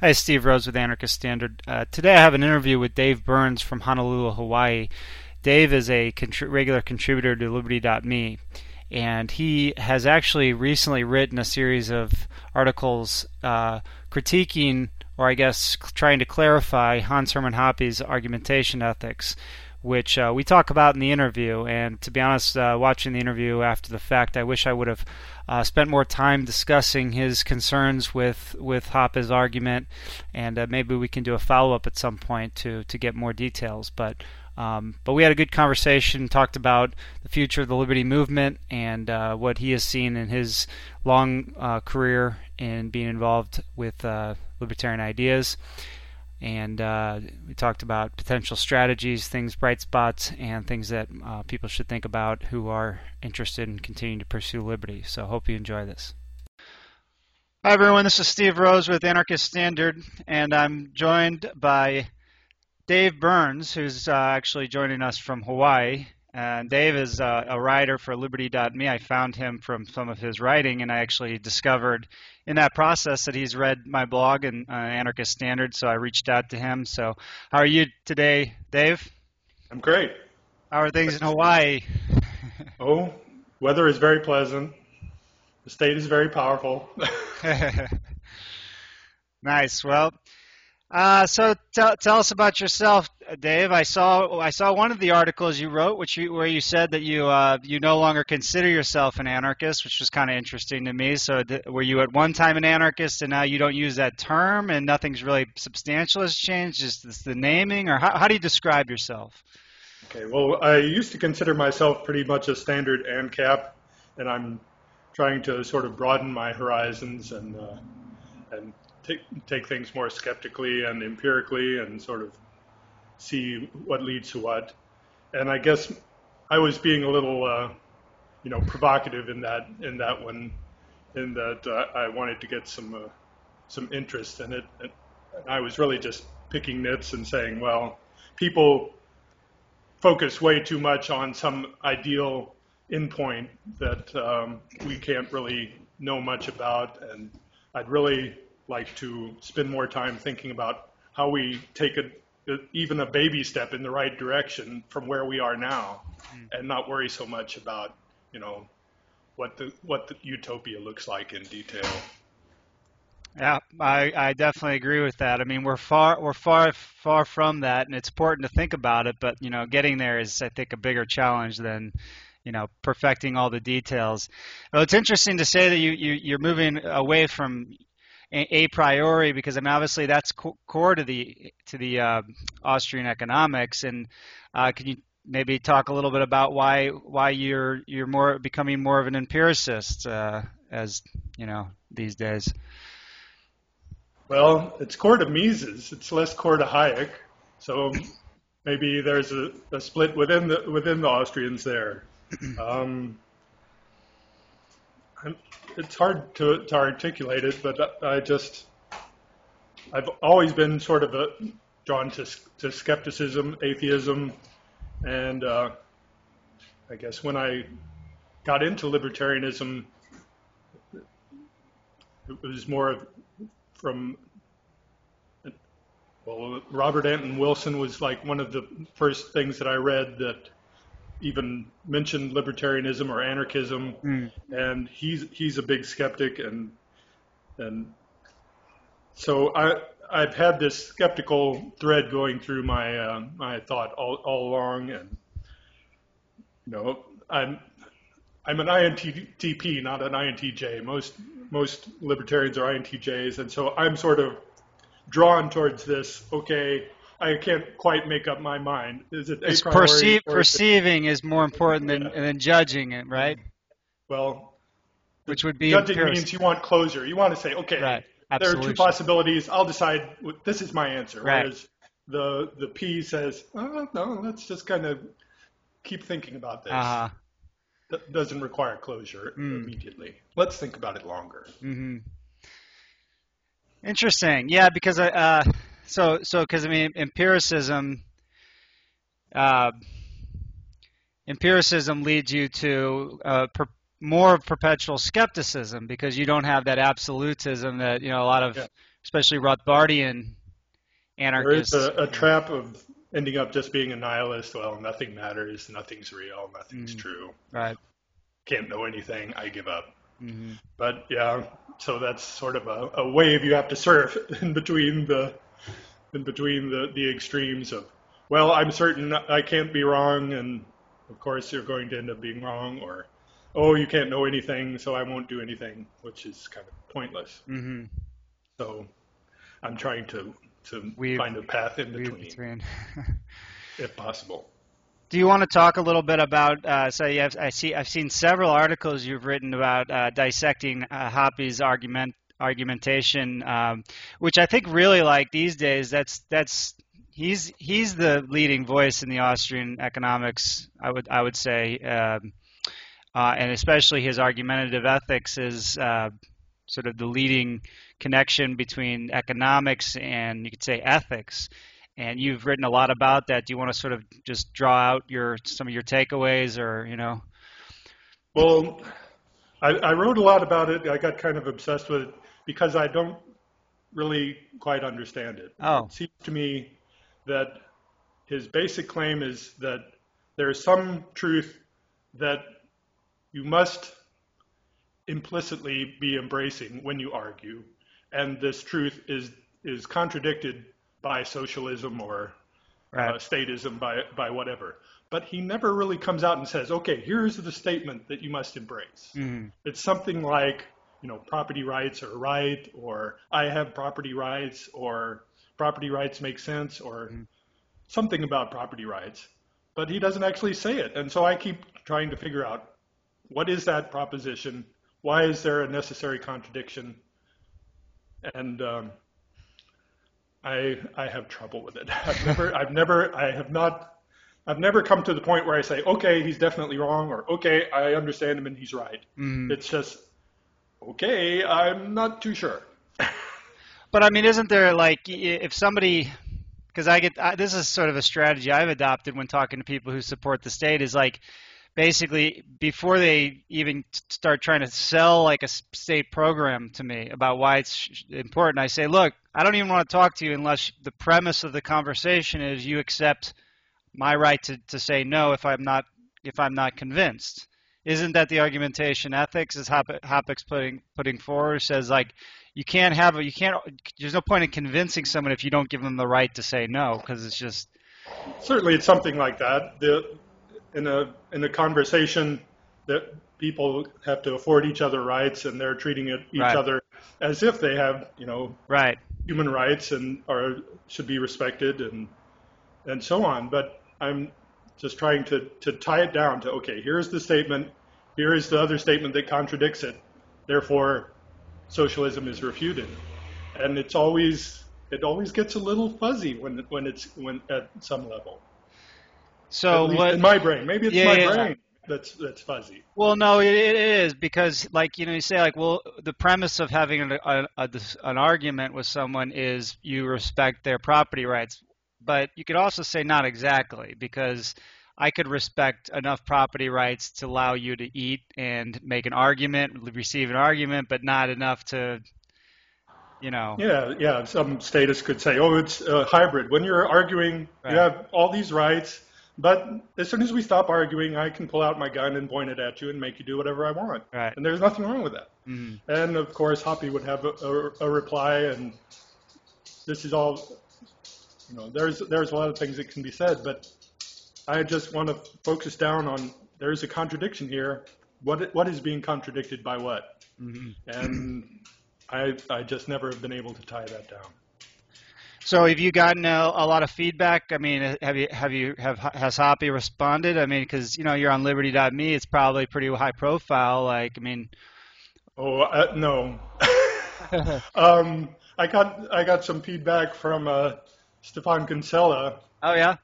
Hi, Steve Rose with Anarchist Standard. Uh, today I have an interview with Dave Burns from Honolulu, Hawaii. Dave is a contri- regular contributor to Liberty.me, and he has actually recently written a series of articles uh, critiquing, or I guess trying to clarify, Hans Hermann Hoppe's argumentation ethics which uh, we talk about in the interview. And to be honest, uh, watching the interview after the fact, I wish I would have uh, spent more time discussing his concerns with with Hoppe's argument, and uh, maybe we can do a follow up at some point to to get more details. But um, but we had a good conversation, talked about the future of the liberty movement and uh, what he has seen in his long uh, career in being involved with libertarian ideas and uh, we talked about potential strategies, things, bright spots, and things that uh, people should think about who are interested in continuing to pursue liberty. So, hope you enjoy this. Hi, everyone. This is Steve Rose with Anarchist Standard, and I'm joined by Dave Burns, who's uh, actually joining us from Hawaii. And Dave is uh, a writer for Liberty.me. I found him from some of his writing, and I actually discovered in that process that he's read my blog and uh, Anarchist Standard, so I reached out to him. So, how are you today, Dave? I'm great. How are things in Hawaii? oh, weather is very pleasant. The state is very powerful. nice. Well, uh, so tell, tell us about yourself, Dave. I saw I saw one of the articles you wrote, which you, where you said that you uh, you no longer consider yourself an anarchist, which was kind of interesting to me. So th- were you at one time an anarchist, and now you don't use that term, and nothing's really substantial has changed, just the naming, or how, how do you describe yourself? Okay, well, I used to consider myself pretty much a standard ANCAP, and I'm trying to sort of broaden my horizons and uh, and take, take things more skeptically and empirically and sort of see what leads to what. And I guess I was being a little, uh, you know, provocative in that in that one, in that uh, I wanted to get some uh, some interest in it. And I was really just picking nits and saying, well, people focus way too much on some ideal endpoint that um, we can't really know much about, and I'd really like to spend more time thinking about how we take a, a, even a baby step in the right direction from where we are now, mm. and not worry so much about you know what the what the utopia looks like in detail. Yeah, I, I definitely agree with that. I mean, we're far we're far far from that, and it's important to think about it. But you know, getting there is, I think, a bigger challenge than you know perfecting all the details. Well, it's interesting to say that you, you you're moving away from a priori because I mean obviously that's core to the to the uh, Austrian economics. And uh, can you maybe talk a little bit about why why you're you're more becoming more of an empiricist uh, as you know these days? Well it's core to Mises. It's less core to Hayek. So maybe there's a, a split within the within the Austrians there. Um, it's hard to, to articulate it, but I just I've always been sort of a, drawn to to skepticism, atheism, and uh, I guess when I got into libertarianism, it was more from well, Robert Anton Wilson was like one of the first things that I read that even mentioned libertarianism or anarchism, mm. and he's he's a big skeptic, and and so I I've had this skeptical thread going through my uh, my thought all, all along, and you know I'm I'm an INTP, not an INTJ. Most most libertarians are INTJs, and so I'm sort of drawn towards this. Okay, I can't quite make up my mind. Is it it's perceive, perceiving is more important than yeah. than judging it, right? Well, which would be judging means you want closure. You want to say, okay, right. there are two possibilities. I'll decide. This is my answer. Right. Whereas the the P says, oh, no, let's just kind of keep thinking about this. Uh-huh. That doesn't require closure mm. immediately. Let's think about it longer. Mm-hmm. Interesting. Yeah, because I. Uh, so so because I mean empiricism. Uh, empiricism leads you to uh, per, more perpetual skepticism because you don't have that absolutism that you know a lot of yeah. especially Rothbardian anarchists. There is a, a trap of ending up just being a nihilist. Well, nothing matters, nothing's real, nothing's Mm. true. right. Can't know anything. I give up. hmm But yeah, so that's sort of a, a wave you have to surf in between the in between the, the extremes of well, I'm certain I can't be wrong, and of course you're going to end up being wrong, or oh, you can't know anything, so I won't do anything, which is kind of pointless. hmm So I'm trying to to Weave- find a path in between, between. if possible. Do you want to talk a little bit about? Uh, so you have, I see. I've seen several articles you've written about uh, dissecting uh, Hoppe's argument argumentation, um, which I think really like these days. That's that's he's he's the leading voice in the Austrian economics. I would I would say, um, uh, and especially his argumentative ethics is uh, sort of the leading connection between economics and you could say ethics and you've written a lot about that. Do you want to sort of just draw out your some of your takeaways, or you know? Well, I, I wrote a lot about it. I got kind of obsessed with it because I don't really quite understand it. Oh. It seems to me that his basic claim is that there is some truth that you must implicitly be embracing when you argue, and this truth is is contradicted by socialism or Right. uh, statism by by whatever. But he never really comes out and says, "Okay, here's the statement that you must embrace." Mhm. It's something like, you know, property rights are right, or I have property rights, or property rights make sense, or something about property rights. But he doesn't actually say it, and so I keep trying to figure out what is that proposition? Why is there a necessary contradiction? And um, I I have trouble with it. I've never I've never I have not I've never come to the point where I say, okay, he's definitely wrong, or okay, I understand him and he's right. Mhm. It's just, okay, I'm not too sure. But I mean, isn't there like if somebody, because I get I, this is sort of a strategy I've adopted when talking to people who support the state is like basically before they even start trying to sell like a state program to me about why it's important, I say, look, I don't even want to talk to you unless the premise of the conversation is you accept my right to, to say no if I'm not if I'm not convinced. Isn't that the argumentation ethics is Hop- Hoppeck's putting putting forward says like you can't have a you can't there's no point in convincing someone if you don't give them the right to say no because it's just Certainly, it's something like that. The, in a in a conversation that people have to afford each other rights, and they're treating it, each Right. other as if they have, you know, right human rights and are should be respected and and so on. But I'm just trying to to tie it down to okay, here's the statement, here is the other statement that contradicts it. Therefore, socialism is refuted, and it's always it always gets a little fuzzy when when it's when at some level. so what in my brain, maybe it's Yeah, my yeah. brain that's that's fuzzy. Well, no, it, it is because, like, you know, you say like, well, the premise of having an, a, a, an argument with someone is you respect their property rights, but you could also say not exactly because I could respect enough property rights to allow you to eat and make an argument, receive an argument, but not enough to, you know, Yeah, yeah. Some status could say, "Oh, it's a hybrid." When you're arguing, Right. you have all these rights, but as soon as we stop arguing, I can pull out my gun and point it at you and make you do whatever I want. Right. And there's nothing wrong with that. Mhm. And of course, Hoppe would have a, a, a reply, and this is all. You know, there's there's a lot of things that can be said, but I just want to focus down on there's a contradiction here. What what is being contradicted by what? Mhm. And I I just never have been able to tie that down. So have you gotten a, a lot of feedback? I mean, have you have you have has Hoppe responded? I mean, because you know you're on Liberty.me, it's probably pretty high profile. Like, I mean, Oh uh, no. um, I got I got some feedback from uh, Stefan Kinsella, oh yeah,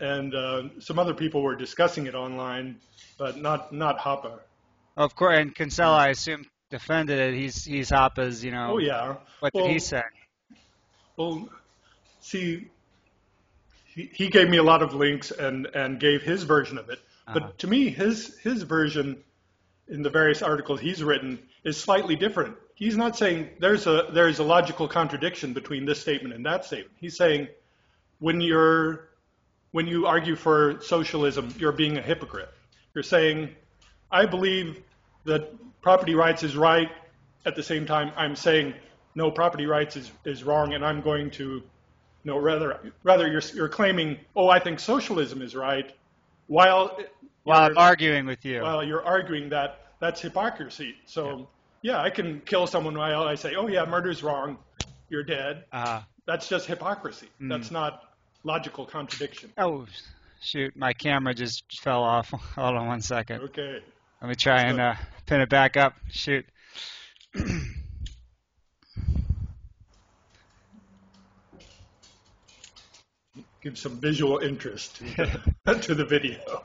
and uh, some other people were discussing it online, but not not Hoppe. of course. And Kinsella, I assume, defended it. He's he's Hoppe's. You know, Oh yeah. what did he say? Well, see, he, he gave me a lot of links and and gave his version of it, Uh-huh. but to me his his version in the various articles he's written is slightly different. He's not saying there's a there's a logical contradiction between this statement and that statement. He's saying when you're when you argue for socialism, you're being a hypocrite. You're saying, I believe that property rights is right. At the same time, I'm saying no, property rights is, is wrong, and I'm going to, no, rather, rather you're, you're claiming, oh, I think socialism is right, while while I'm arguing with you. While you're arguing that that's hypocrisy. So yeah, yeah I can kill someone while I say, oh yeah, murder's wrong, you're dead. Uh-huh. That's just hypocrisy. Mm. That's not logical contradiction. Oh, shoot, my camera just fell off. Hold on one second. Okay. Let me try and uh, pin it back up. Shoot. give some visual interest to the, to the video.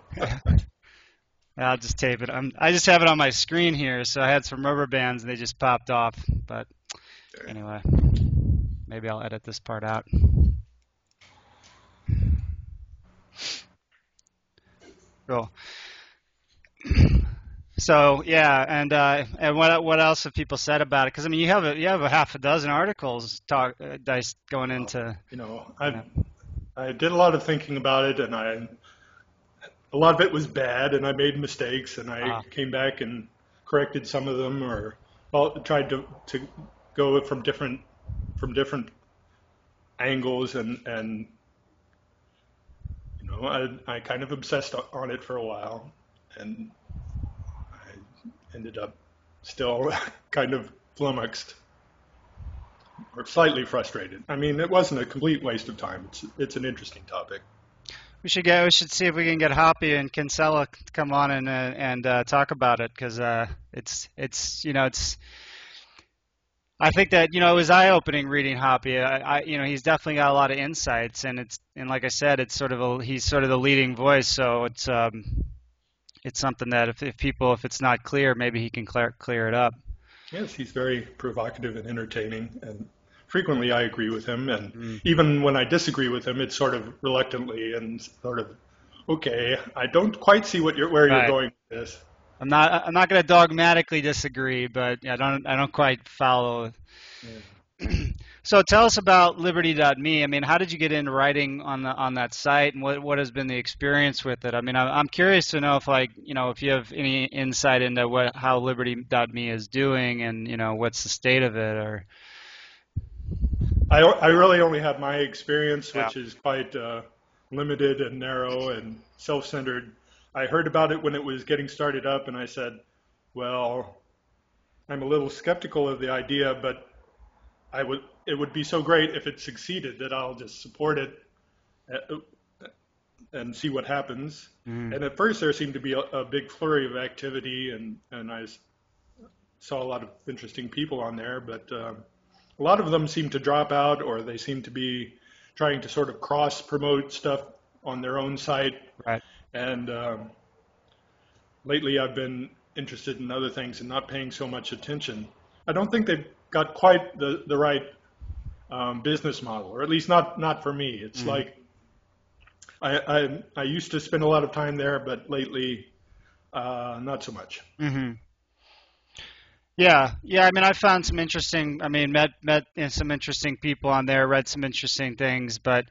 I'll just tape it. I'm, I just have it on my screen here, so I had some rubber bands and they just popped off. But anyway, maybe I'll edit this part out. Cool. So yeah, and uh, and what what else have people said about it? Because I mean, you have a you have a half a dozen articles talk uh, dice going into. You know, I you know. I did a lot of thinking about it, and I a lot of it was bad, and I made mistakes, and I uh came back and corrected some of them, or well, tried to to go from different from different angles, and and I I kind of obsessed on it for a while, and I ended up still kind of flummoxed or slightly frustrated. I mean, it wasn't a complete waste of time. It's it's an interesting topic. We should get. We should see if we can get Hoppe and Kinsella to come on and uh, and uh, talk about it because uh, it's it's you know it's. I think that you know it was eye opening reading Hoppe. I, I, you know he's definitely got a lot of insights and it's and like I said it's sort of a he's sort of the leading voice so it's um it's something that if, if people if it's not clear maybe he can clear clear it up. Yes, he's very provocative and entertaining, and frequently I agree with him. And mm. even when I disagree with him, it's sort of reluctantly and sort of, okay, I don't quite see what you're where right. you're going with this. I'm not I'm not going to dogmatically disagree, but I don't I don't quite follow. Yeah. so tell us about Liberty.me. I mean, how did you get into writing on the on that site, and what what has been the experience with it? I mean, I'm curious to know if like you know if you have any insight into what how Liberty.me is doing, and you know what's the state of it, or. I I really only have my experience, which yeah. is quite uh, limited and narrow and self-centered. I heard about it when it was getting started up, and I said, well, I'm a little skeptical of the idea, but I would it would be so great if it succeeded that I'll just support it uh, and see what happens. Mm. And at first there seemed to be a, a, big flurry of activity, and and I saw a lot of interesting people on there, but uh, a lot of them seem to drop out, or they seem to be trying to sort of cross promote stuff on their own site. Right. And um, lately I've been interested in other things and not paying so much attention. I don't think they've got quite the, the right um, business model, or at least not not for me. It's mm-hmm. like I, I, I used to spend a lot of time there, but lately uh, not so much. Mm-hmm. Yeah, yeah. I mean, I found some interesting. I mean, met met some interesting people on there, read some interesting things, but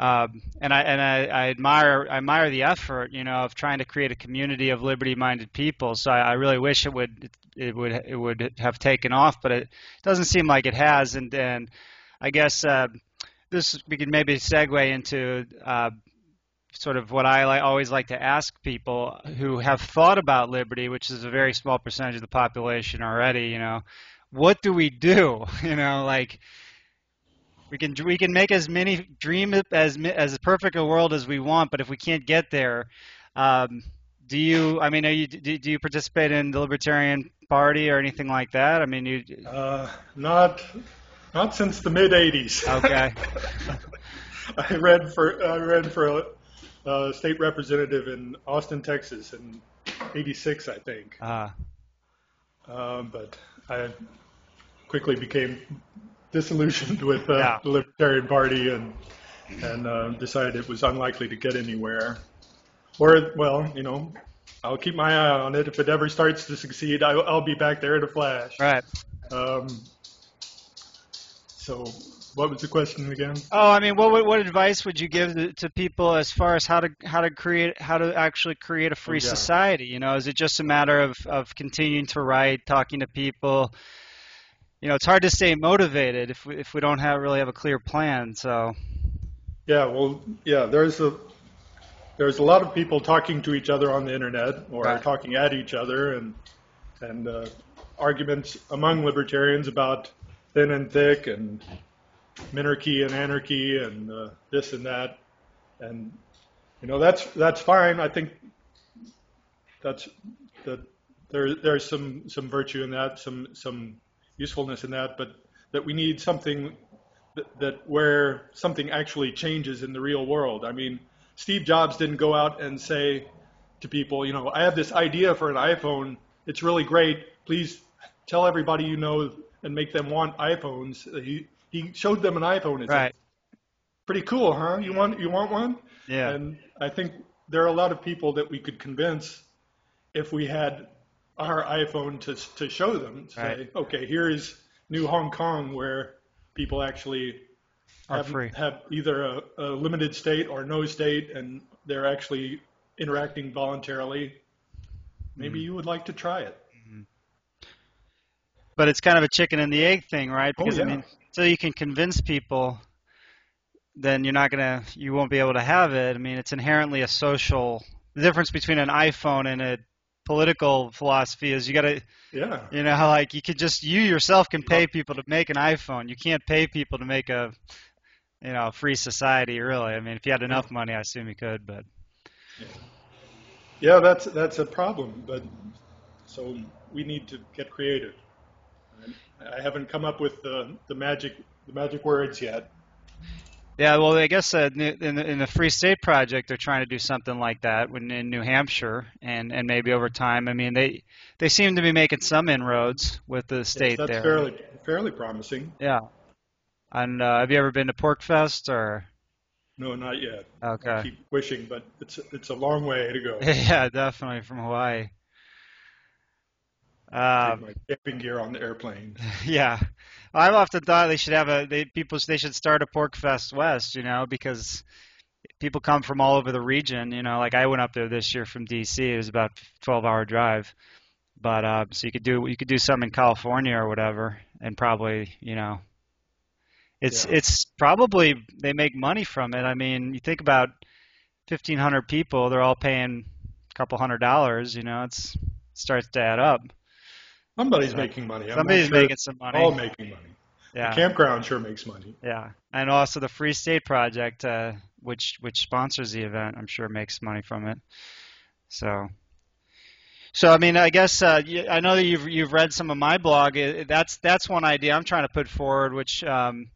um, and I and I, I, admire I admire the effort, you know, of trying to create a community of liberty-minded people. So I, I really wish it would it would it would have taken off, but it doesn't seem like it has. And and I guess uh, this we could maybe segue into uh, sort of what I always like to ask people who have thought about liberty, which is a very small percentage of the population already. You know, what do we do? You know, like we can we can make as many dream as as perfect a world as we want, but if we can't get there, um, do you? I mean, you, do, do, you participate in the Libertarian Party or anything like that? I mean, you. Uh, not not since the mid '80s. Okay. I read for I read for a, a, state representative in Austin, Texas, in '86, I think. Ah. Uh, but I quickly became disillusioned with uh, yeah. the Libertarian Party and and uh, decided it was unlikely to get anywhere. Or, well, you know, I'll keep my eye on it. If it ever starts to succeed, I, will be back there in a flash. Right. Um, so, what was the question again? Oh, I mean, what what advice would you give to, to people as far as how to how to create how to actually create a free yeah. society? You know, is it just a matter of of continuing to write, talking to people? You know, it's hard to stay motivated if we if we don't have really have a clear plan. So. Yeah, well, yeah, there's a there's a lot of people talking to each other on the internet or right. talking at each other, and and uh, arguments among libertarians about thin and thick and minarchy and anarchy and uh, this and that, and you know that's that's fine. I think that's that there there's some some virtue in that, some some usefulness in that, but that we need something that, that where something actually changes in the real world. I mean Steve Jobs didn't go out and say to people, you know, I have this idea for an iPhone. It's really great. Please tell everybody you know and make them want iPhones. Uh, he he showed them an iPhone. It's right. Pretty cool, huh? You want you want one? Yeah. And I think there are a lot of people that we could convince if we had our iPhone to to show them. Say, right. okay, here is New Hong Kong, where people actually have, free. have either a, a, limited state or no state, and they're actually interacting voluntarily. Maybe mm you would like to try it. Mm-hmm. But it's kind of a chicken and the egg thing, right? Oh, because oh, yeah. I mean, so you can convince people, then you're not gonna, you won't be able to have it. I mean, it's inherently a social. The difference between an iPhone and a political philosophy is you got to yeah you know like you could just you yourself can pay people to make an iphone you can't pay people to make a you know, free society really. I mean, if you had enough money, I assume you could, but yeah, that's that's a problem. But so we need to get creative. I haven't come up with the the magic the magic words yet. Yeah, well, I guess uh, in, the, in the Free State Project, they're trying to do something like that when in New Hampshire, and, and maybe over time. I mean, they they seem to be making some inroads with the state yes, that's there. fairly fairly promising. Yeah, and uh, have you ever been to PorcFest or? No, not yet. Okay. I keep wishing, but it's it's a long way to go. yeah, definitely from Hawaii. Um, my camping gear on the airplane. Yeah, I've often thought they should have a they people they should start a PorcFest West, you know, because people come from all over the region. You know, like I went up there this year from D.C. It was about a 12-hour drive, but uh, so you could do you could do some in California or whatever, and probably you know it's yeah. it's probably they make money from it. I mean, you think about fifteen hundred people; they're all paying a couple hundred dollars. You know, it's it starts to add up. Somebody's making money. I'm somebody's sure making some money. All making money. Yeah. The campground sure makes money. Yeah, and also the Free State Project, uh, which which sponsors the event, I'm sure makes money from it. So so I mean, I guess uh, I know that you've you've read some of my blog. That's that's one idea I'm trying to put forward, which um,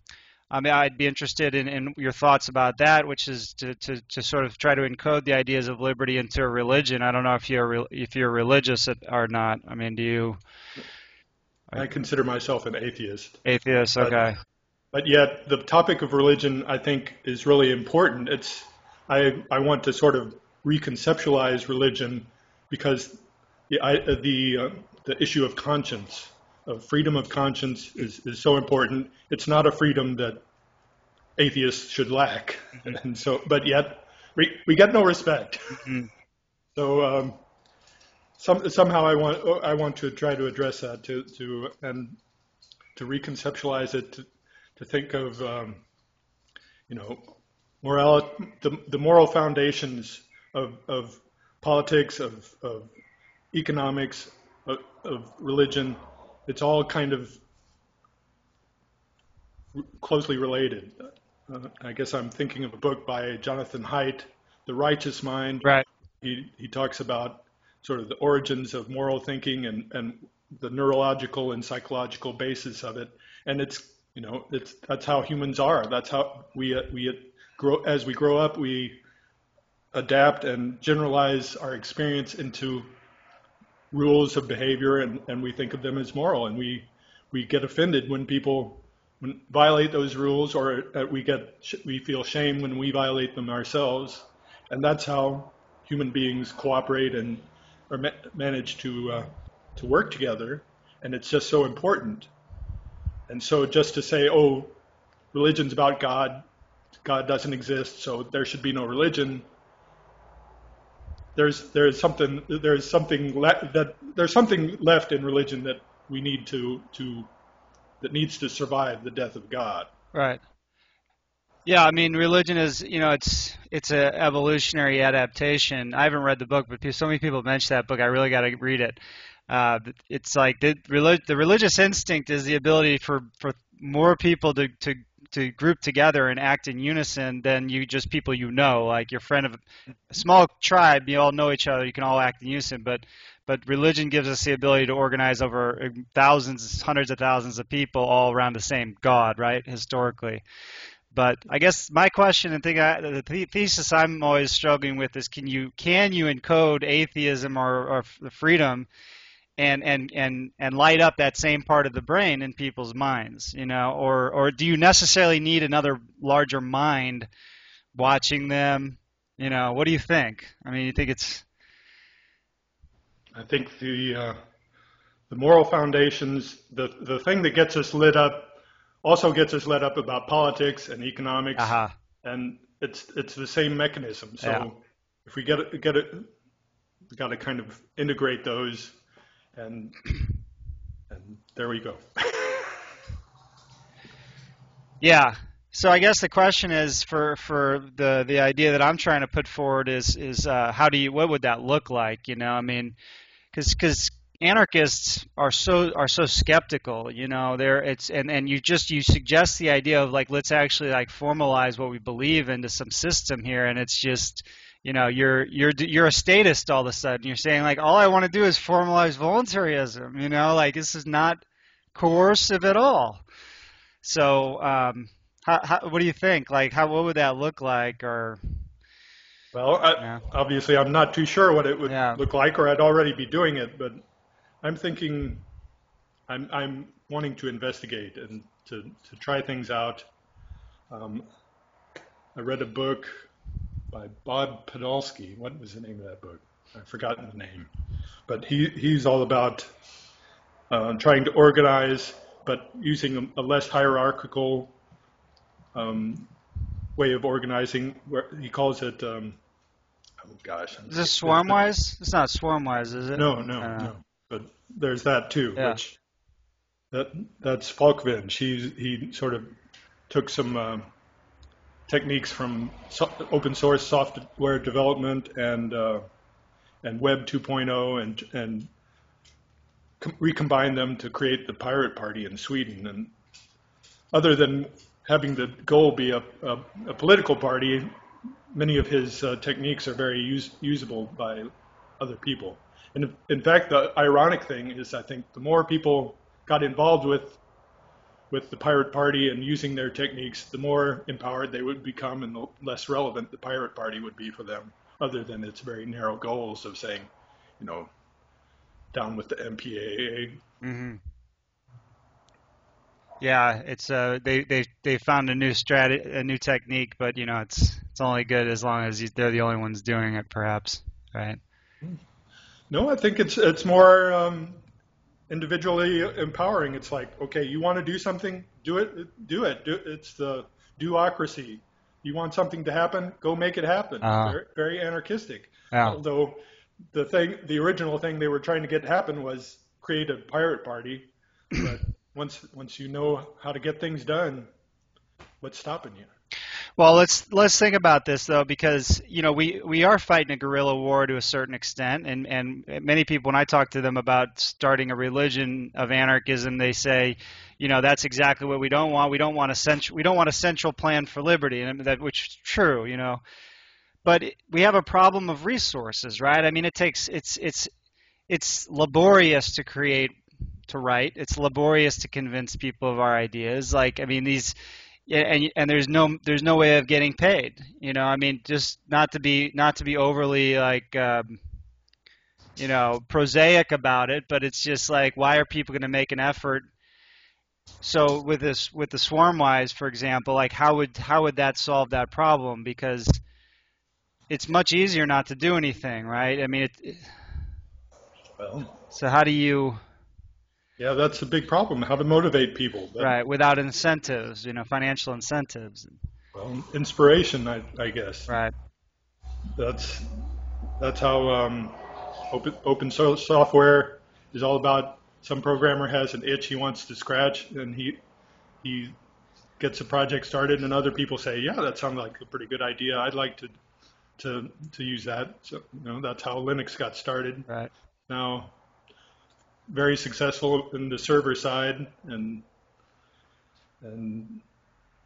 I mean, I'd be interested in, in your thoughts about that, which is to, to, to sort of try to encode the ideas of liberty into a religion. I don't know if you're if you're religious or not. I mean, do you? I consider myself an atheist. Atheist, okay. But, but yet, the topic of religion, I think, is really important. It's I I want to sort of reconceptualize religion because the I, the uh, the issue of conscience, of freedom of conscience, is is so important. It's not a freedom that atheists should lack, mm-hmm. and so but yet we we get no respect. Mm-hmm. So um, some, somehow I want I want to try to address that to to and to reconceptualize it to to think of um, you know moral the the moral foundations of of politics of of economics, of, of religion, it's all kind of closely related. Uh, I guess I'm thinking of a book by Jonathan Haidt, The Righteous Mind. Right. He, he talks about sort of the origins of moral thinking and, and the neurological and psychological basis of it. And it's, you know, it's, that's how humans are. That's how we, uh, we grow, as we grow up, we adapt and generalize our experience into rules of behavior and, and we think of them as moral and we we get offended when people when, violate those rules or uh, we get we feel shame when we violate them ourselves and that's how human beings cooperate and or ma- manage to uh, to work together, and it's just so important. And so, just to say, "Oh, religion's about God," God doesn't exist, so there should be no religion. There's there's something there's something le- that there's something left in religion that we need to to that needs to survive the death of God. Right. Yeah, I mean, religion is you know it's it's a evolutionary adaptation. I haven't read the book, but so many people mention that book. I really got to read it. Uh, it's like the, the religious instinct is the ability for for more people to to to group together and act in unison than you just people you know, like your friend of a small tribe. You all know each other. You can all act in unison, but but religion gives us the ability to organize over uh, thousands, hundreds of thousands of people all around the same God, right? Historically. But I guess my question and thing, I, the thesis I'm always struggling with is: Can you can you encode atheism or, or freedom and and and and light up that same part of the brain in people's minds you know or or do you necessarily need another larger mind watching them you know what do you think i mean you think it's i think the uh, the moral foundations the the thing that gets us lit up also gets us lit up about politics and economics uh-huh. and it's it's the same mechanism so yeah. if we get it get it we got to kind of integrate those and and there we go. yeah. So I guess the question is for for the the idea that I'm trying to put forward is is uh, how do you what would that look like? You know, I mean, because because anarchists are so are so skeptical you know there it's and and you just you suggest the idea of like let's actually like formalize what we believe into some system here and it's just you know you're you're you're a statist all of a sudden. You're saying like all i want to do is formalize voluntarism you know? Like this is not coercive at all. So um how, how what do you think? Like how what would that look like or well I, yeah. obviously i'm not too sure what it would yeah. look like or i'd already be doing it but i'm thinking i'm i'm wanting to investigate and to to try things out. Um, i read a book by Bob Podolsky. What was the name of that book? I've forgotten the name. But he, he's all about uh, trying to organize, but using a, a less hierarchical um, way of organizing. Where he calls it, um, oh gosh. Is this Swarmwise? It's not Swarmwise, is it? No, no, uh, no. But there's that too, yeah. which that that's Falkvinge. He he sort of took some. Uh, techniques from so, open source software development and uh, and Web 2.0 and and com- recombine them to create the Pirate Party in Sweden. And other than having the goal be a, a, a political party, many of his uh, techniques are very use, usable by other people. And in fact, the ironic thing is, I think the more people got involved with with the pirate party and using their techniques, the more empowered they would become and the less relevant the pirate party would be for them, other than its very narrow goals of saying, you know, down with the MPAA. Mm-hmm. Yeah, it's uh they they they found a new strategy, a new technique, but you know it's it's only good as long as they're the only ones doing it, perhaps, right? No, I think it's it's more um, individually empowering. It's like, okay, you want to do something, do it, do it. Do, it's the doocracy. You want something to happen, go make it happen. Uh-huh. Very, very, anarchistic. Yeah. Although the thing, the original thing they were trying to get happen was create a pirate party. But once once you know how to get things done, what's stopping you? Well, let's let's think about this though, because you know we, we are fighting a guerrilla war to a certain extent, and and many people when I talk to them about starting a religion of anarchism, they say, you know, that's exactly what we don't want. We don't want a central we don't want a central plan for liberty, and that which is true, you know, but we have a problem of resources, right? I mean, it takes it's it's it's laborious to create to write. It's laborious to convince people of our ideas. Like, I mean, these yeah, and and there's no there's no way of getting paid. You know, I mean, just not to be not to be overly like um, you know prosaic about it, but it's just like why are people going to make an effort? So with this with the Swarmwise, for example, like how would how would that solve that problem? Because it's much easier not to do anything, right? I mean, it, Well, So how do you yeah, that's a big problem. How to motivate people. Right without incentives, you know, financial incentives, Well, inspiration, I, I guess. right? That's that's how um, open open source software is all about. Some programmer has an itch he wants to scratch, and he he gets a project started, and other people say, "Yeah, that sounds like a pretty good idea. I'd like to to to use that." So you know, that's how Linux got started. Right. Now, very successful in the server side, and and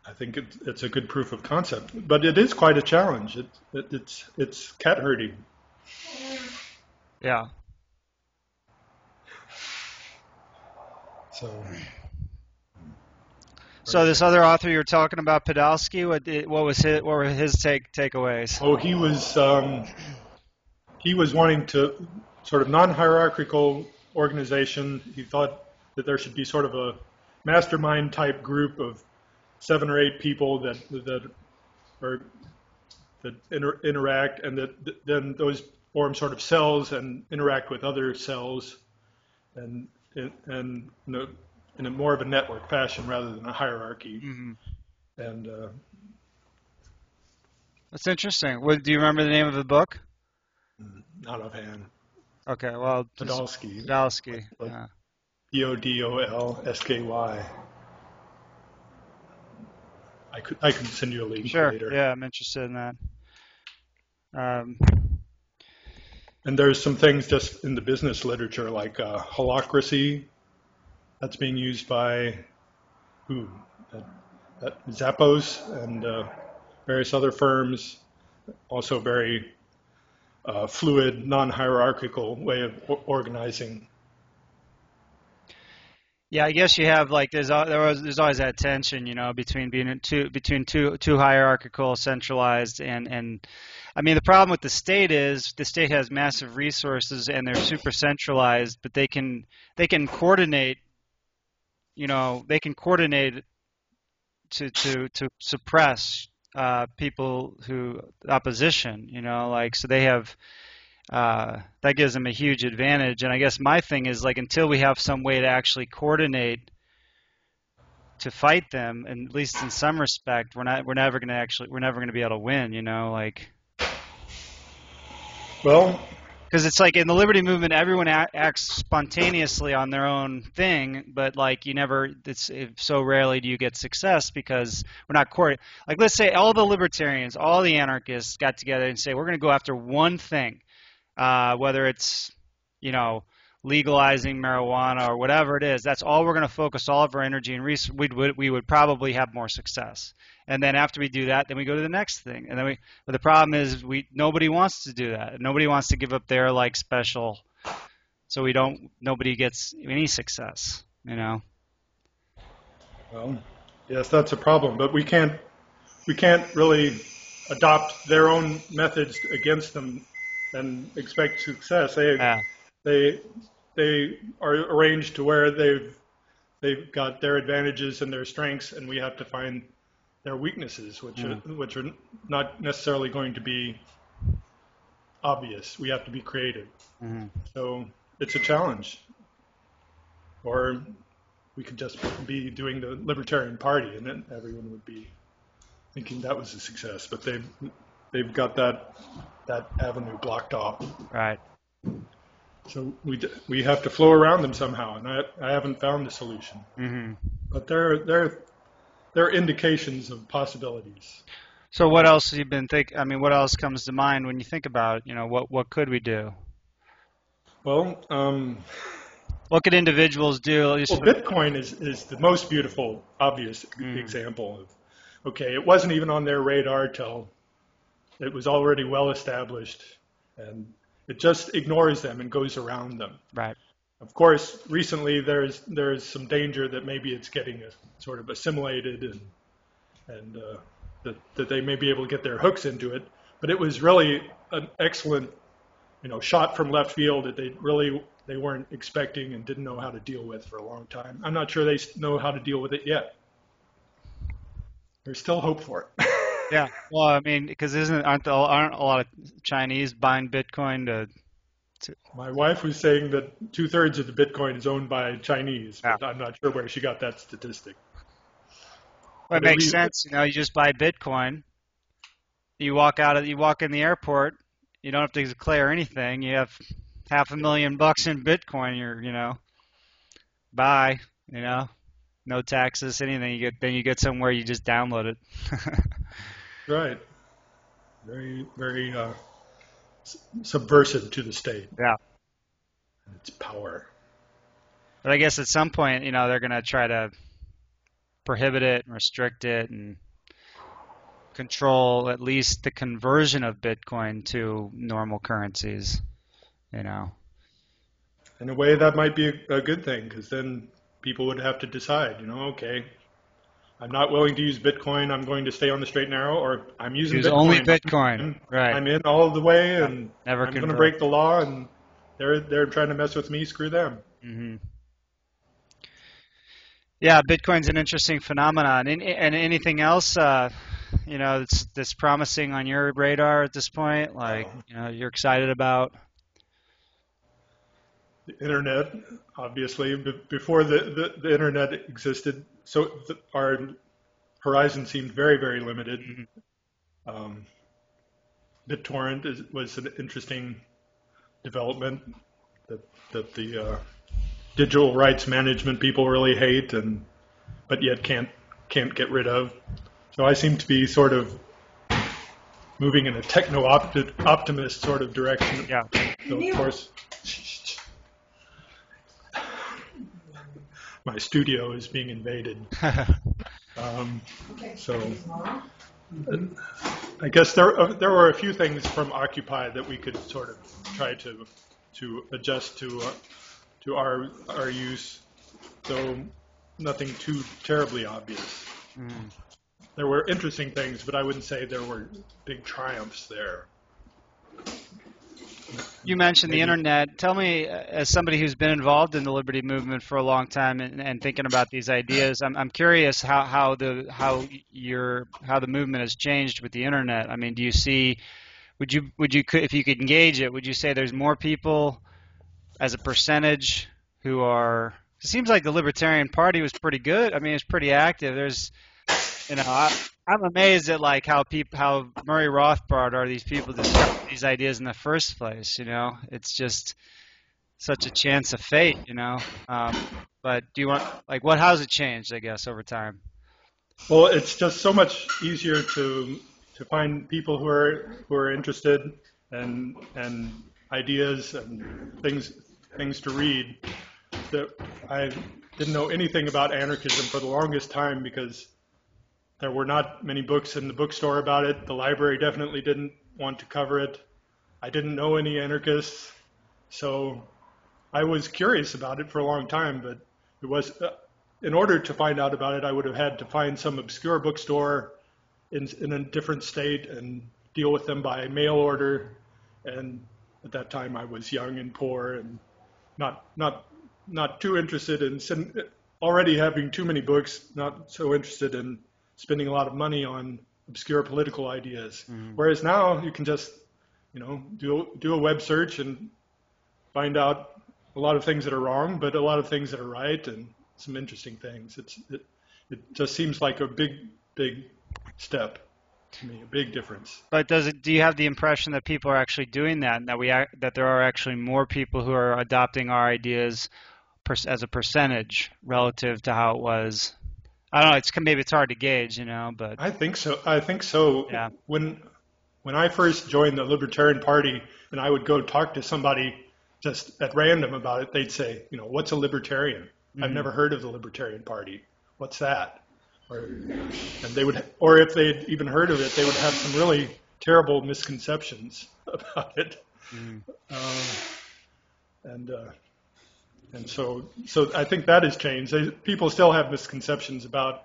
I think it, it's a good proof of concept. But it is quite a challenge. It, it, it's it's cat herding. Yeah. So So this other author you were talking about, Podolsky, what what was his what were his take takeaways? oh, he was um, he was wanting to sort of non-hierarchical organization. He thought that there should be sort of a mastermind type group of seven or eight people that that are that inter- interact, and that that then those form sort of cells and interact with other cells, and and in a, in a more of a network fashion rather than a hierarchy. hmm And uh, That's interesting. What, do you remember the name of the book? not offhand, Okay, well, Podolsky, Podolsky. Like- Yeah. E O D O L S K Y. I could I could send you a link Sure. later. Yeah, I'm interested in that. Um, And there's some things just in the business literature like uh, holacracy that's being used by who? That, that Zappos and uh, various other firms. Also very uh, fluid, non-hierarchical way of organizing. Yeah, I guess you have like there's there was there's always that tension, you know, between being in two between two two hierarchical, centralized, and and I mean the problem with the state is the state has massive resources and they're super centralized, but they can they can coordinate, you know, they can coordinate to to to suppress uh, people who opposition, you know, like so they have uh, that gives them a huge advantage. And I guess my thing is like until we have some way to actually coordinate to fight them, and at least in some respect, we're not we're never going to actually we're never going to be able to win. You know, like Well, because it's like in the liberty movement, everyone acts spontaneously on their own thing, but like you never. It's it, so rarely do you get success because we're not coordinated. Like let's say all the libertarians, all the anarchists got together and say we're going to go after one thing, uh, whether it's you know legalizing marijuana or whatever it is. That's all we're going to focus all of our energy and res- we would we would probably have more success. And then after we do that, then we go to the next thing. And then we but the problem is we nobody wants to do that. Nobody wants to give up their like special so we don't nobody gets any success, you know. Well, yes, that's a problem, but we can't we can't really adopt their own methods against them and expect success. They Yeah. they they are arranged to where they've they've got their advantages and their strengths, and we have to find their weaknesses, which are which are not necessarily going to be obvious. We have to be creative. Mhm. So it's a challenge. Or we could just be doing the Libertarian Party, and then everyone would be thinking that was a success. But they've they've got that that avenue blocked off. Right. So we d- we have to flow around them somehow, and I I haven't found the solution. Mhm. But there there there are indications of possibilities. So what else have you been think I mean what else comes to mind when you think about, you know, what what could we do? Well, um, What could individuals do? Well, Bitcoin is, is the most beautiful, obvious example of, okay, it wasn't even on their radar till it was already well established, and it just ignores them and goes around them. right. Of course, recently there's there's some danger that maybe it's getting a, sort of assimilated and and uh, that that they may be able to get their hooks into it. But it was really an excellent, you know, shot from left field that they really they weren't expecting and didn't know how to deal with for a long time. I'm not sure they know how to deal with it yet. There's still hope for it. Yeah. Well, I mean, because isn't aren't the, aren't a lot of Chinese buying Bitcoin to My wife was saying that two thirds of the Bitcoin is owned by Chinese, but I'm not sure where she got that statistic. Well, it makes sense. You know, you just buy Bitcoin. You walk out of, you walk in the airport. You don't have to declare anything. You have half a million bucks in Bitcoin. You're, you know, buy. You know, no taxes, anything. You get then you get somewhere. You just download it. right. Very, very uh, subversive to the state. Yeah. its power. But I guess at some point, you know, they're going to try to prohibit it and restrict it and control at least the conversion of Bitcoin to normal currencies, you know. In a way, that might be a good thing because then people would have to decide, you know, okay, I'm not willing to use Bitcoin. I'm going to stay on the straight and narrow, or I'm using use Bitcoin. only Bitcoin. I'm, right. I'm in all the way, and Never I'm going to break the law, and they're they're trying to mess with me. Screw them. Mm-hmm. Yeah, Bitcoin's an interesting phenomenon. And, and anything else, uh, you know, that's that's promising on your radar at this point? Like, you know, you're excited about? The internet, obviously, before the, the, the internet existed, so the, our horizon seemed very, very limited. Mm-hmm. Um, BitTorrent is, was an interesting development that that the uh, digital rights management people really hate, and but yet can't can't get rid of. So I seem to be sort of moving in a techno optimist sort of direction. Yeah. So of course, my studio is being invaded. um, so I guess there uh, there were a few things from Occupy that we could sort of try to to adjust to uh, to our our use, though nothing too terribly obvious. Mm. There were interesting things, but I wouldn't say there were big triumphs there. You mentioned the internet. Tell me, uh, as somebody who's been involved in the liberty movement for a long time and, and thinking about these ideas, I'm, I'm curious how, how the how your how the movement has changed with the internet. I mean, do you see? Would you would you if you could engage it? Would you say there's more people as a percentage who are? It seems like the Libertarian Party was pretty good. I mean, it's pretty active. There's, you know, I, I'm amazed at like how people, how Murray Rothbard are these people discover these ideas in the first place. You know, it's just such a chance of fate. You know, um, but do you want like what? How's it changed? I guess over time. Well, it's just so much easier to to find people who are who are interested and and ideas and things things to read that I didn't know anything about anarchism for the longest time because there were not many books in the bookstore about it. The library definitely didn't want to cover it. I didn't know any anarchists, so I was curious about it for a long time. But it was, uh, in order to find out about it, I would have had to find some obscure bookstore in in a different state and deal with them by mail order. And at that time, I was young and poor and not not not too interested in already having too many books. Not so interested in spending a lot of money on obscure political ideas. Mm-hmm. Whereas now you can just, you know, do do a web search and find out a lot of things that are wrong, but a lot of things that are right and some interesting things. It's it, it just seems like a big big step to me, a big difference. But does it? Do you have the impression that people are actually doing that, and that we that there are actually more people who are adopting our ideas as a percentage relative to how it was I don't know. It's maybe it's hard to gauge, you know, but I think so. I think so. Yeah. When when I first joined the Libertarian Party, and I would go talk to somebody just at random about it, they'd say, you know, what's a libertarian? Mm-hmm. I've never heard of the Libertarian Party. What's that? Or, and they would, or if they'd even heard of it, they would have some really terrible misconceptions about it. Mm. Uh, and uh, and so, so I think that has changed. They, people still have misconceptions about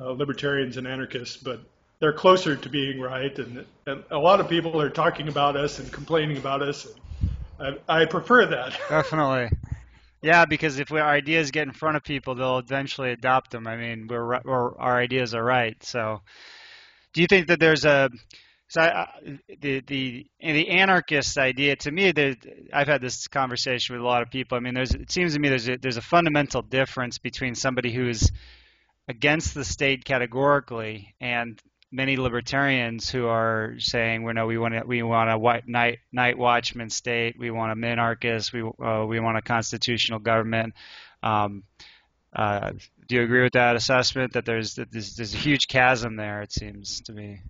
uh, libertarians and anarchists, but they're closer to being right. And, and, a lot of people are talking about us and complaining about us. I, I prefer that. Definitely. Yeah, because if our ideas get in front of people, they'll eventually adopt them. I mean, we're, we're, our ideas are right. So, do you think that there's a So I, the the the anarchist idea to me, I've had this conversation with a lot of people. I mean, there's it seems to me there's a, there's a fundamental difference between somebody who's against the state categorically and many libertarians who are saying, "Well, no, we want to, we want a white night night watchman state. We want a minarchist. We uh, we want a constitutional government." Um, uh, do you agree with that assessment? That there's that there's, there's a huge chasm there. It seems to me.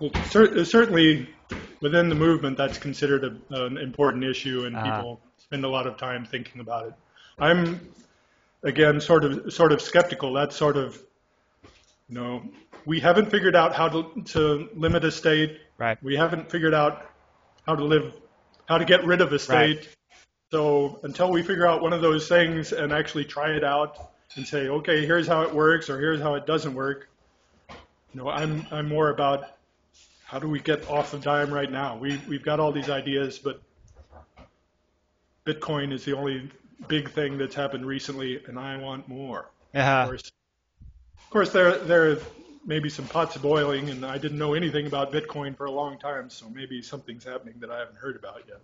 Well, cer- certainly within the movement, that's considered a, an important issue, and uh-huh. people spend a lot of time thinking about it. I'm again sort of sort of skeptical. That's sort of you know we haven't figured out how to, to limit a state. Right. We haven't figured out how to live, how to get rid of a state. Right. So until we figure out one of those things and actually try it out and say, okay, here's how it works or here's how it doesn't work, you know, I'm I'm more about how do we get off the dime right now. We we've got all these ideas, but Bitcoin is the only big thing that's happened recently, and I want more. Yeah. Of course, of course there there maybe some pots boiling, and I didn't know anything about Bitcoin for a long time, so maybe something's happening that I haven't heard about yet.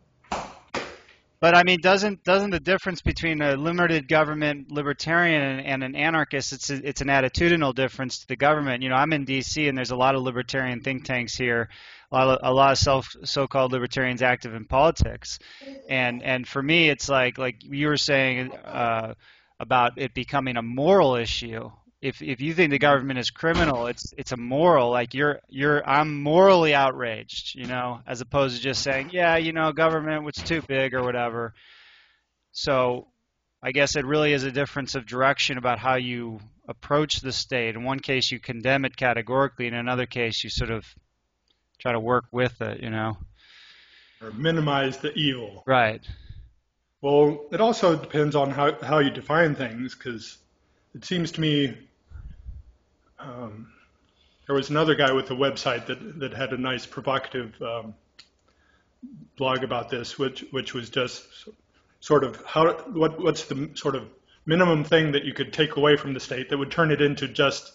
But I mean, doesn't doesn't the difference between a limited government libertarian and, and, an anarchist? It's a, it's an attitudinal difference to the government. You know, I'm in D.C. and there's a lot of libertarian think tanks here, a lot of, a lot of self so-called libertarians active in politics, and and for me, it's like like you were saying uh, about it becoming a moral issue if if you think the government is criminal, it's it's a moral. Like you're you're I'm morally outraged, you know, as opposed to just saying, yeah, you know, government was too big or whatever. So I guess it really is a difference of direction about how you approach the state. In one case, you condemn it categorically. In another case, you sort of try to work with it, you know, or minimize the evil. Right. Well, it also depends on how how you define things, because it seems to me um, there was another guy with a website that that had a nice provocative um, blog about this, which which was just sort of how what what's the sort of minimum thing that you could take away from the state that would turn it into just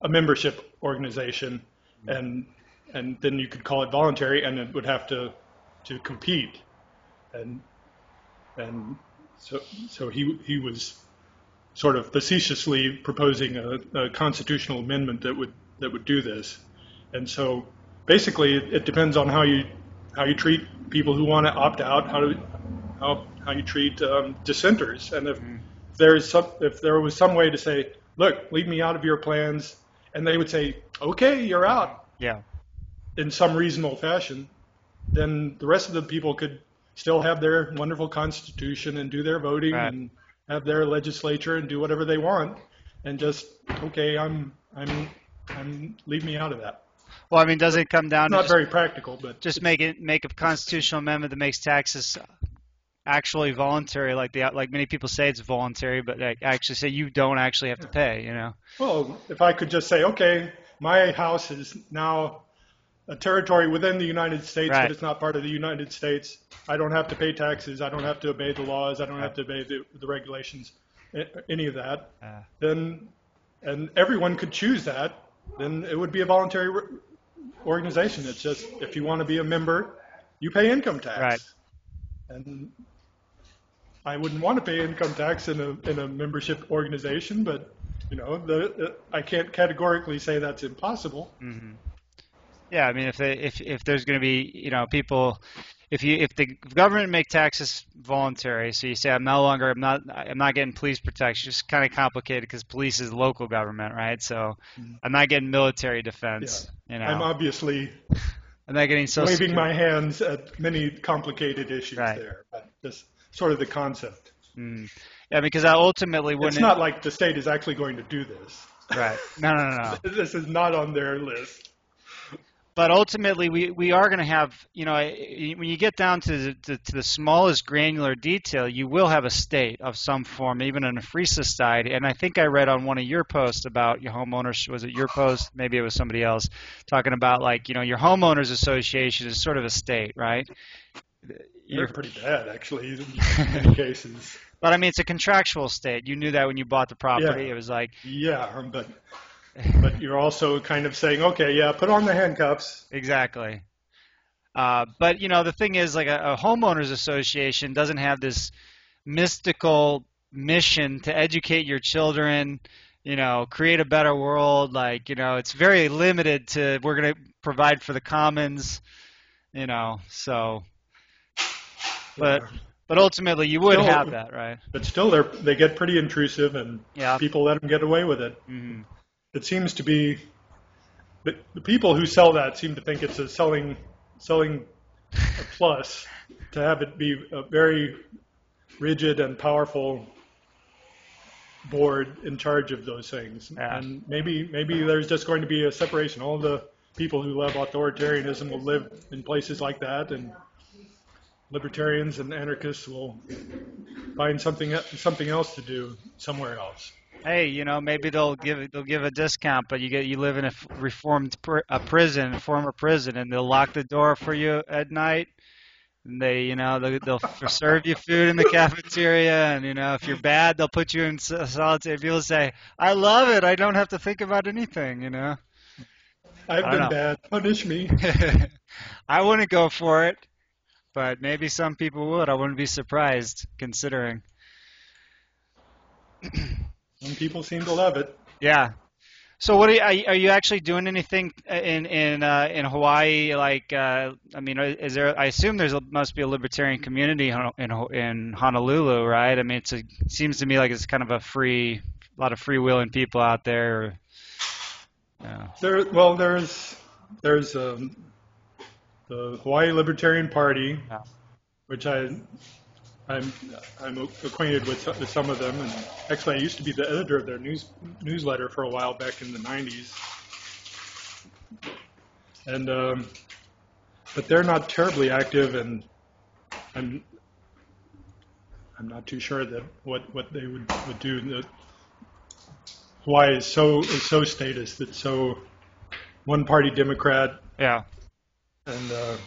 a membership organization, and and then you could call it voluntary, and it would have to to compete, and and so so he he was sort of facetiously proposing a, a, constitutional amendment that would that would do this. And so basically, it, it depends on how you how you treat people who want to opt out, how to how how you treat um, dissenters, and if mm. there's some if there was some way to say, look, leave me out of your plans, and they would say, okay, you're out. Yeah. In some reasonable fashion, then the rest of the people could still have their wonderful constitution and do their voting right. and have their legislature and do whatever they want, and just okay, I'm I'm I'm leave me out of that. Well, I mean, does it come down it's to not just, very practical, but just make it make a constitutional amendment that makes taxes actually voluntary, like the like many people say it's voluntary, but like actually say you don't actually have to pay. You know. Well, if I could just say, okay, my house is now a territory within the United States, right. but it's not part of the United States. I don't have to pay taxes. I don't have to obey the laws. I don't have to obey the, the regulations, any of that. Uh. Then, and everyone could choose that. Then it would be a voluntary organization. It's just if you want to be a member, you pay income tax. Right. And I wouldn't want to pay income tax in a in a membership organization, but you know, the, the I can't categorically say that's impossible. Mm-hmm. Yeah, I mean, if they, if if there's going to be, you know, people, if you if the government make taxes voluntary, so you say I'm no longer I'm not I'm not getting police protection. It's kind of complicated because police is local government, right? So mm-hmm. I'm not getting military defense. Yeah. You know, I'm obviously I'm not getting so waving my hands at many complicated issues right. there, but just sort of the concept. Mm. Yeah, because I ultimately wouldn't. It's not like the state is actually going to do this. Right. No, no, no. no. this is not on their list but ultimately we, we are going to have you know when you get down to the, to the smallest granular detail you will have a state of some form even in a free society. And i think i read on one of your posts about your homeowners was it your post? Maybe it was somebody else talking about like you know your homeowners association is sort of a state right? You're pretty bad actually in many cases. But i mean it's a contractual state. You knew that when you bought the property. Yeah. it was like yeah but but you're also kind of saying, okay, yeah, put on the handcuffs. Exactly. Uh, but you know, the thing is, like a, a homeowners association doesn't have this mystical mission to educate your children. You know, create a better world. Like you know, it's very limited to we're going to provide for the commons. You know, so. But but ultimately, you would Still- have that, right? But still, they're they get pretty intrusive, and Yeah. people let them get away with it. hmm It seems to be the, the people who sell that seem to think it's a selling selling a plus to have it be a very rigid and powerful board in charge of those things. Yeah. And maybe maybe there's just going to be a separation. All the people who love authoritarianism will live in places like that, and libertarians and anarchists will find something something else to do somewhere else. Hey, you know, maybe they'll give they'll give a discount, but you get you live in a reformed pr- a prison, a former prison, and they'll lock the door for you at night. And they, you know, they'll, they'll serve you food in the cafeteria, and you know, if you're bad, they'll put you in solitary. People say, "I love it. I don't have to think about anything," you know. I've been know. bad. Punish me. I wouldn't go for it, but maybe some people would. I wouldn't be surprised, considering. Some people seem to love it. Yeah. So what are you, are you, actually doing anything in in uh, in Hawaii? Like, uh, I mean, is there? I assume there's a, must be a libertarian community in in Honolulu, right? I mean, it's a, it seems to me like it's kind of a free, a lot of free freewheeling people out there. Yeah. There, well, there's there's um, the Hawaii Libertarian Party, Yeah. which I I'm I'm acquainted with, some- of them, and actually I used to be the editor of their news newsletter for a while back in the '90s, and um, but they're not terribly active, and I'm I'm not too sure that what what they would would do. The, Hawaii is so is so statist. It's so one party Democrat, Yeah. and uh,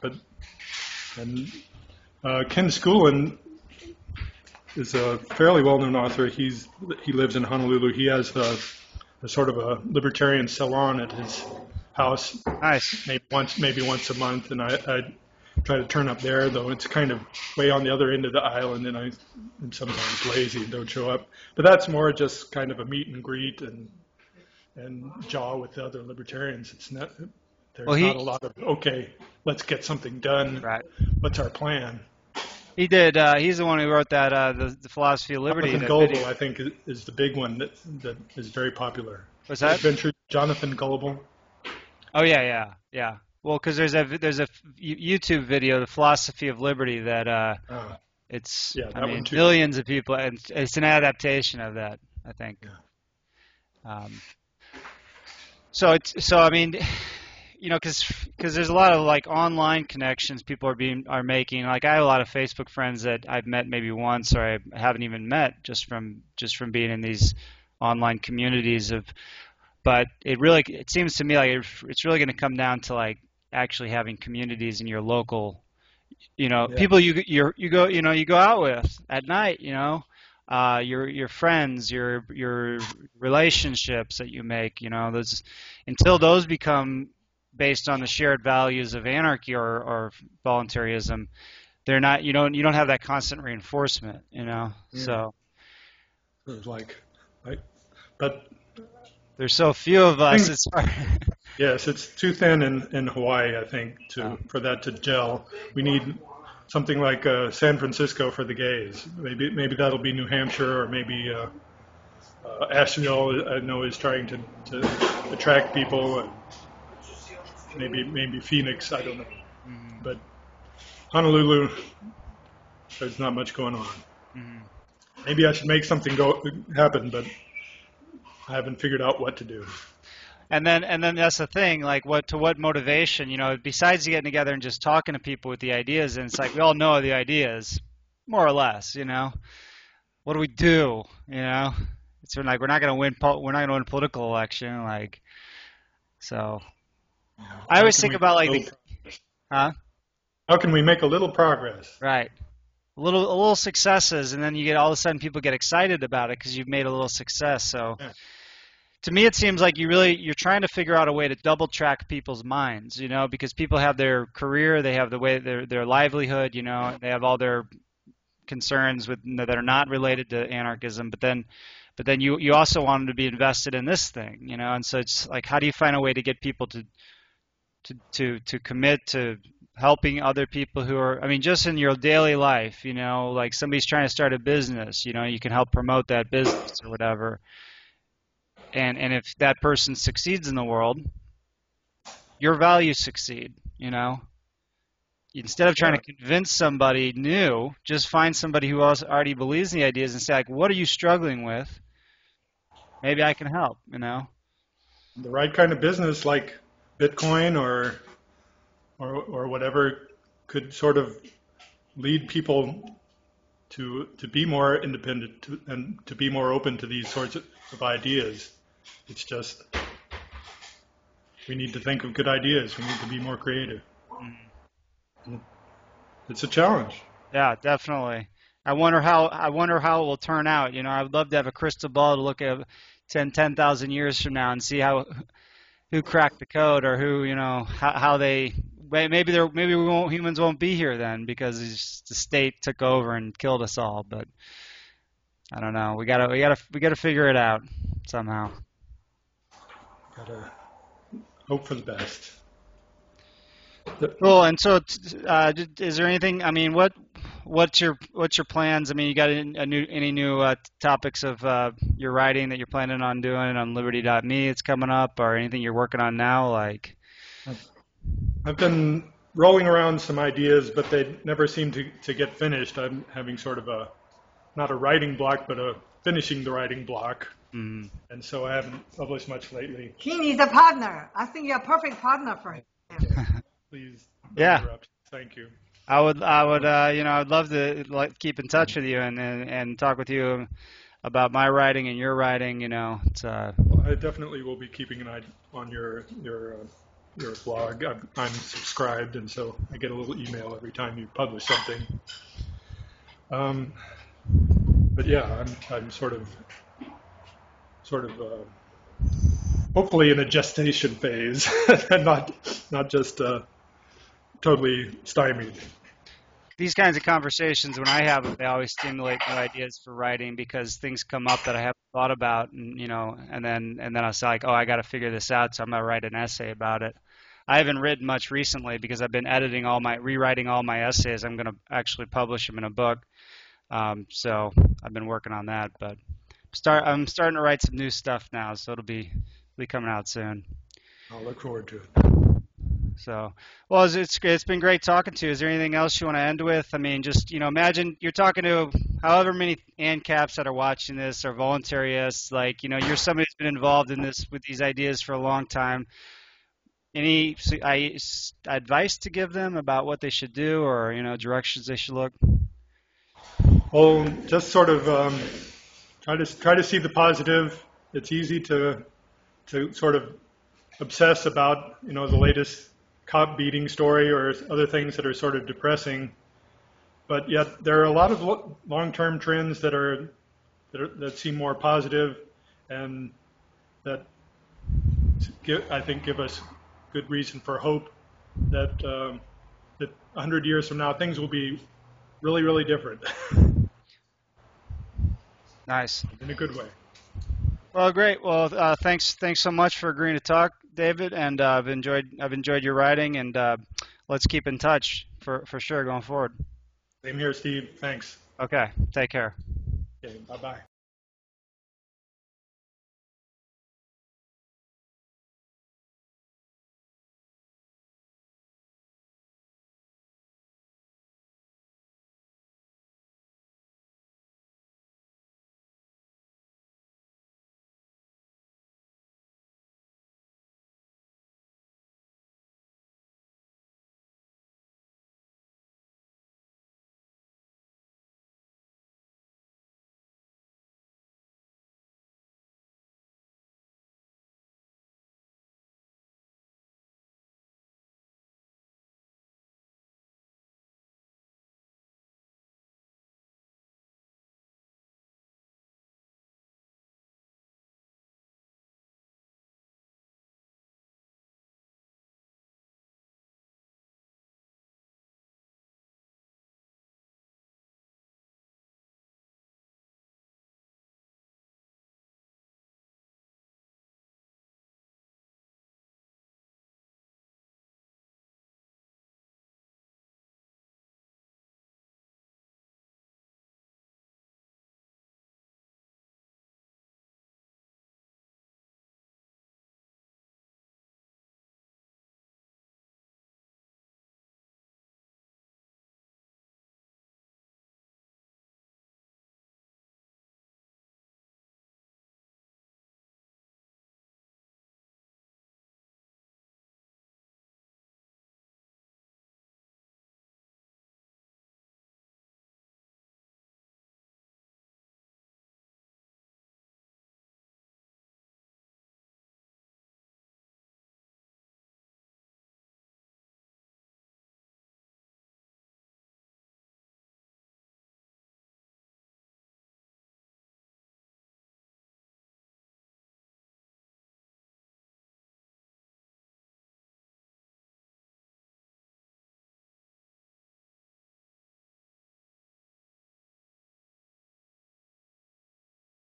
but and uh, Ken Schoolland is a fairly well-known author. He's he lives in Honolulu. He has a, a sort of a libertarian salon at his house, Nice. maybe once maybe once a month, and I, I try to turn up there. Though it's kind of way on the other end of the island, and I am sometimes lazy and don't show up. But that's more just kind of a meet and greet and and jaw with the other libertarians. It's not there's Well, he- not a lot of okay, let's get something done. Right. What's our plan? He did. Uh, he's the one who wrote that, uh, the, the philosophy of liberty. Jonathan video. I think, is, the big one that that is very popular. Was that? Adventure Jonathan Gullible? Oh yeah, yeah, yeah. Well, because there's a there's a YouTube video, the philosophy of liberty, that uh, Uh, it's Yeah, I that mean millions of people, and it's an adaptation of that, I think. Um, so it's so I mean, you know, because because there's a lot of like online connections people are being are making. Like I have a lot of Facebook friends that I've met maybe once or I haven't even met just from just from being in these online communities of. But it really it seems to me like it, it's really going to come down to like actually having communities in your local, you know, Yeah. people you you you go you know you go out with at night, you know uh, your your friends, your your relationships that you make. You know, those until those become based on the shared values of anarchy or, or voluntarism, they're not. You don't you don't have that constant reinforcement. You know, Yeah. so It like, like, but there's so few of us. It's hard. yes, it's too thin in, in Hawaii, I think, to Oh. for that to gel. We need something like uh, San Francisco for the gays. Maybe maybe that'll be New Hampshire, or maybe uh, uh, Asheville. I know is trying to, to attract people, and maybe maybe Phoenix. I don't know, Mhm, but Honolulu, there's not much going on. mhm. Maybe I should make something go happen, but I haven't figured out what to do. And then and then that's the thing, like what to what motivation, you know, besides getting together and just talking to people with the ideas and it's like we all know the ideas, more or less, you know. What do we do? You know? It's like we're not gonna win pol- we're not gonna win a political election, like so I always think about like the huh? How can we make a little progress? Right. A little, a little successes, and then you get all of a sudden people get excited about it because you've made a little success. So, Yeah. to me it seems like you really you're trying to figure out a way to double track people's minds you know because people have their career they have the way their their livelihood you know they have all their concerns with that are not related to anarchism but then but then you you also want them to be invested in this thing you know and so it's like how do you find a way to get people to to to to commit to helping other people who are i mean just in your daily life you know like somebody's trying to start a business you know you can help promote that business or whatever. And and if that person succeeds in the world your values succeed you know? Instead of trying to convince somebody new just find somebody who else already believes in the ideas and say like what are you struggling with? Maybe i can help you know? The right kind of business like bitcoin or or or whatever could sort of lead people to to be more independent to, and to be more open to these sorts of, of ideas. It's just we need to think of good ideas. We need to be more creative. Mm. It's a challenge. Yeah, definitely. I wonder how I wonder how it will turn out. You know, I would love to have a crystal ball to look at 10, 10,000 years from now and see how who cracked the code or who you know how, how they maybe there maybe we won't humans won't be here then because the state took over and killed us all. But I don't know. We gotta we gotta we gotta figure it out somehow. Gotta hope for the best. Cool. And so, uh, is there anything? I mean, what what's your what's your plans? I mean, you got a new any new uh, topics of uh, your writing that you're planning on doing on Liberty.me? It's coming up, or anything you're working on now? Like, I've been rolling around some ideas, but they never seem to, to get finished. I'm having sort of a, not a writing block, but a finishing the writing block. Mm. And so I haven't published much lately. He needs a partner. I think you're a perfect partner for him. Please. Yeah. Interrupt. Thank you. I would, I would, uh, you know, I'd love to like, keep in touch with you and, and, and talk with you about my writing and your writing. You know, it's. Uh, I definitely will be keeping an eye on your your uh, your blog. I'm, I'm, subscribed, and so I get a little email every time you publish something. Um, but yeah, I'm, I'm sort of, sort of, uh, hopefully in a gestation phase, and not, not just uh, totally stymied. These kinds of conversations, when I have them, they always stimulate new ideas for writing because things come up that I haven't thought about, and you know, and then and then I was like, oh, I got to figure this out, so I'm gonna write an essay about it. I haven't written much recently because I've been editing all my, rewriting all my essays. I'm going to actually publish them in a book. Um, so I've been working on that, but start, I'm starting to write some new stuff now, so it'll be, be coming out soon. I'll look forward to it. So, well, it's, it's it's been great talking to you. Is there anything else you want to end with? I mean, just you know, imagine you're talking to however many ANCAPs that are watching this or voluntarists. Like, you know, you're somebody who's been involved in this with these ideas for a long time any advice to give them about what they should do or you know directions they should look? Well, just sort of um, try to try to see the positive. It's easy to to sort of obsess about you know the latest cop beating story or other things that are sort of depressing, but yet there are a lot of long-term trends that are that, are, that seem more positive and that give, I think give us good reason for hope that um, that 100 years from now things will be really, really different. nice. In a good way. Well, great. Well, uh, thanks, thanks so much for agreeing to talk, David. And uh, I've enjoyed, I've enjoyed your writing, and uh, let's keep in touch for for sure going forward. Same here, Steve. Thanks. Okay. Take care. Okay. Bye bye.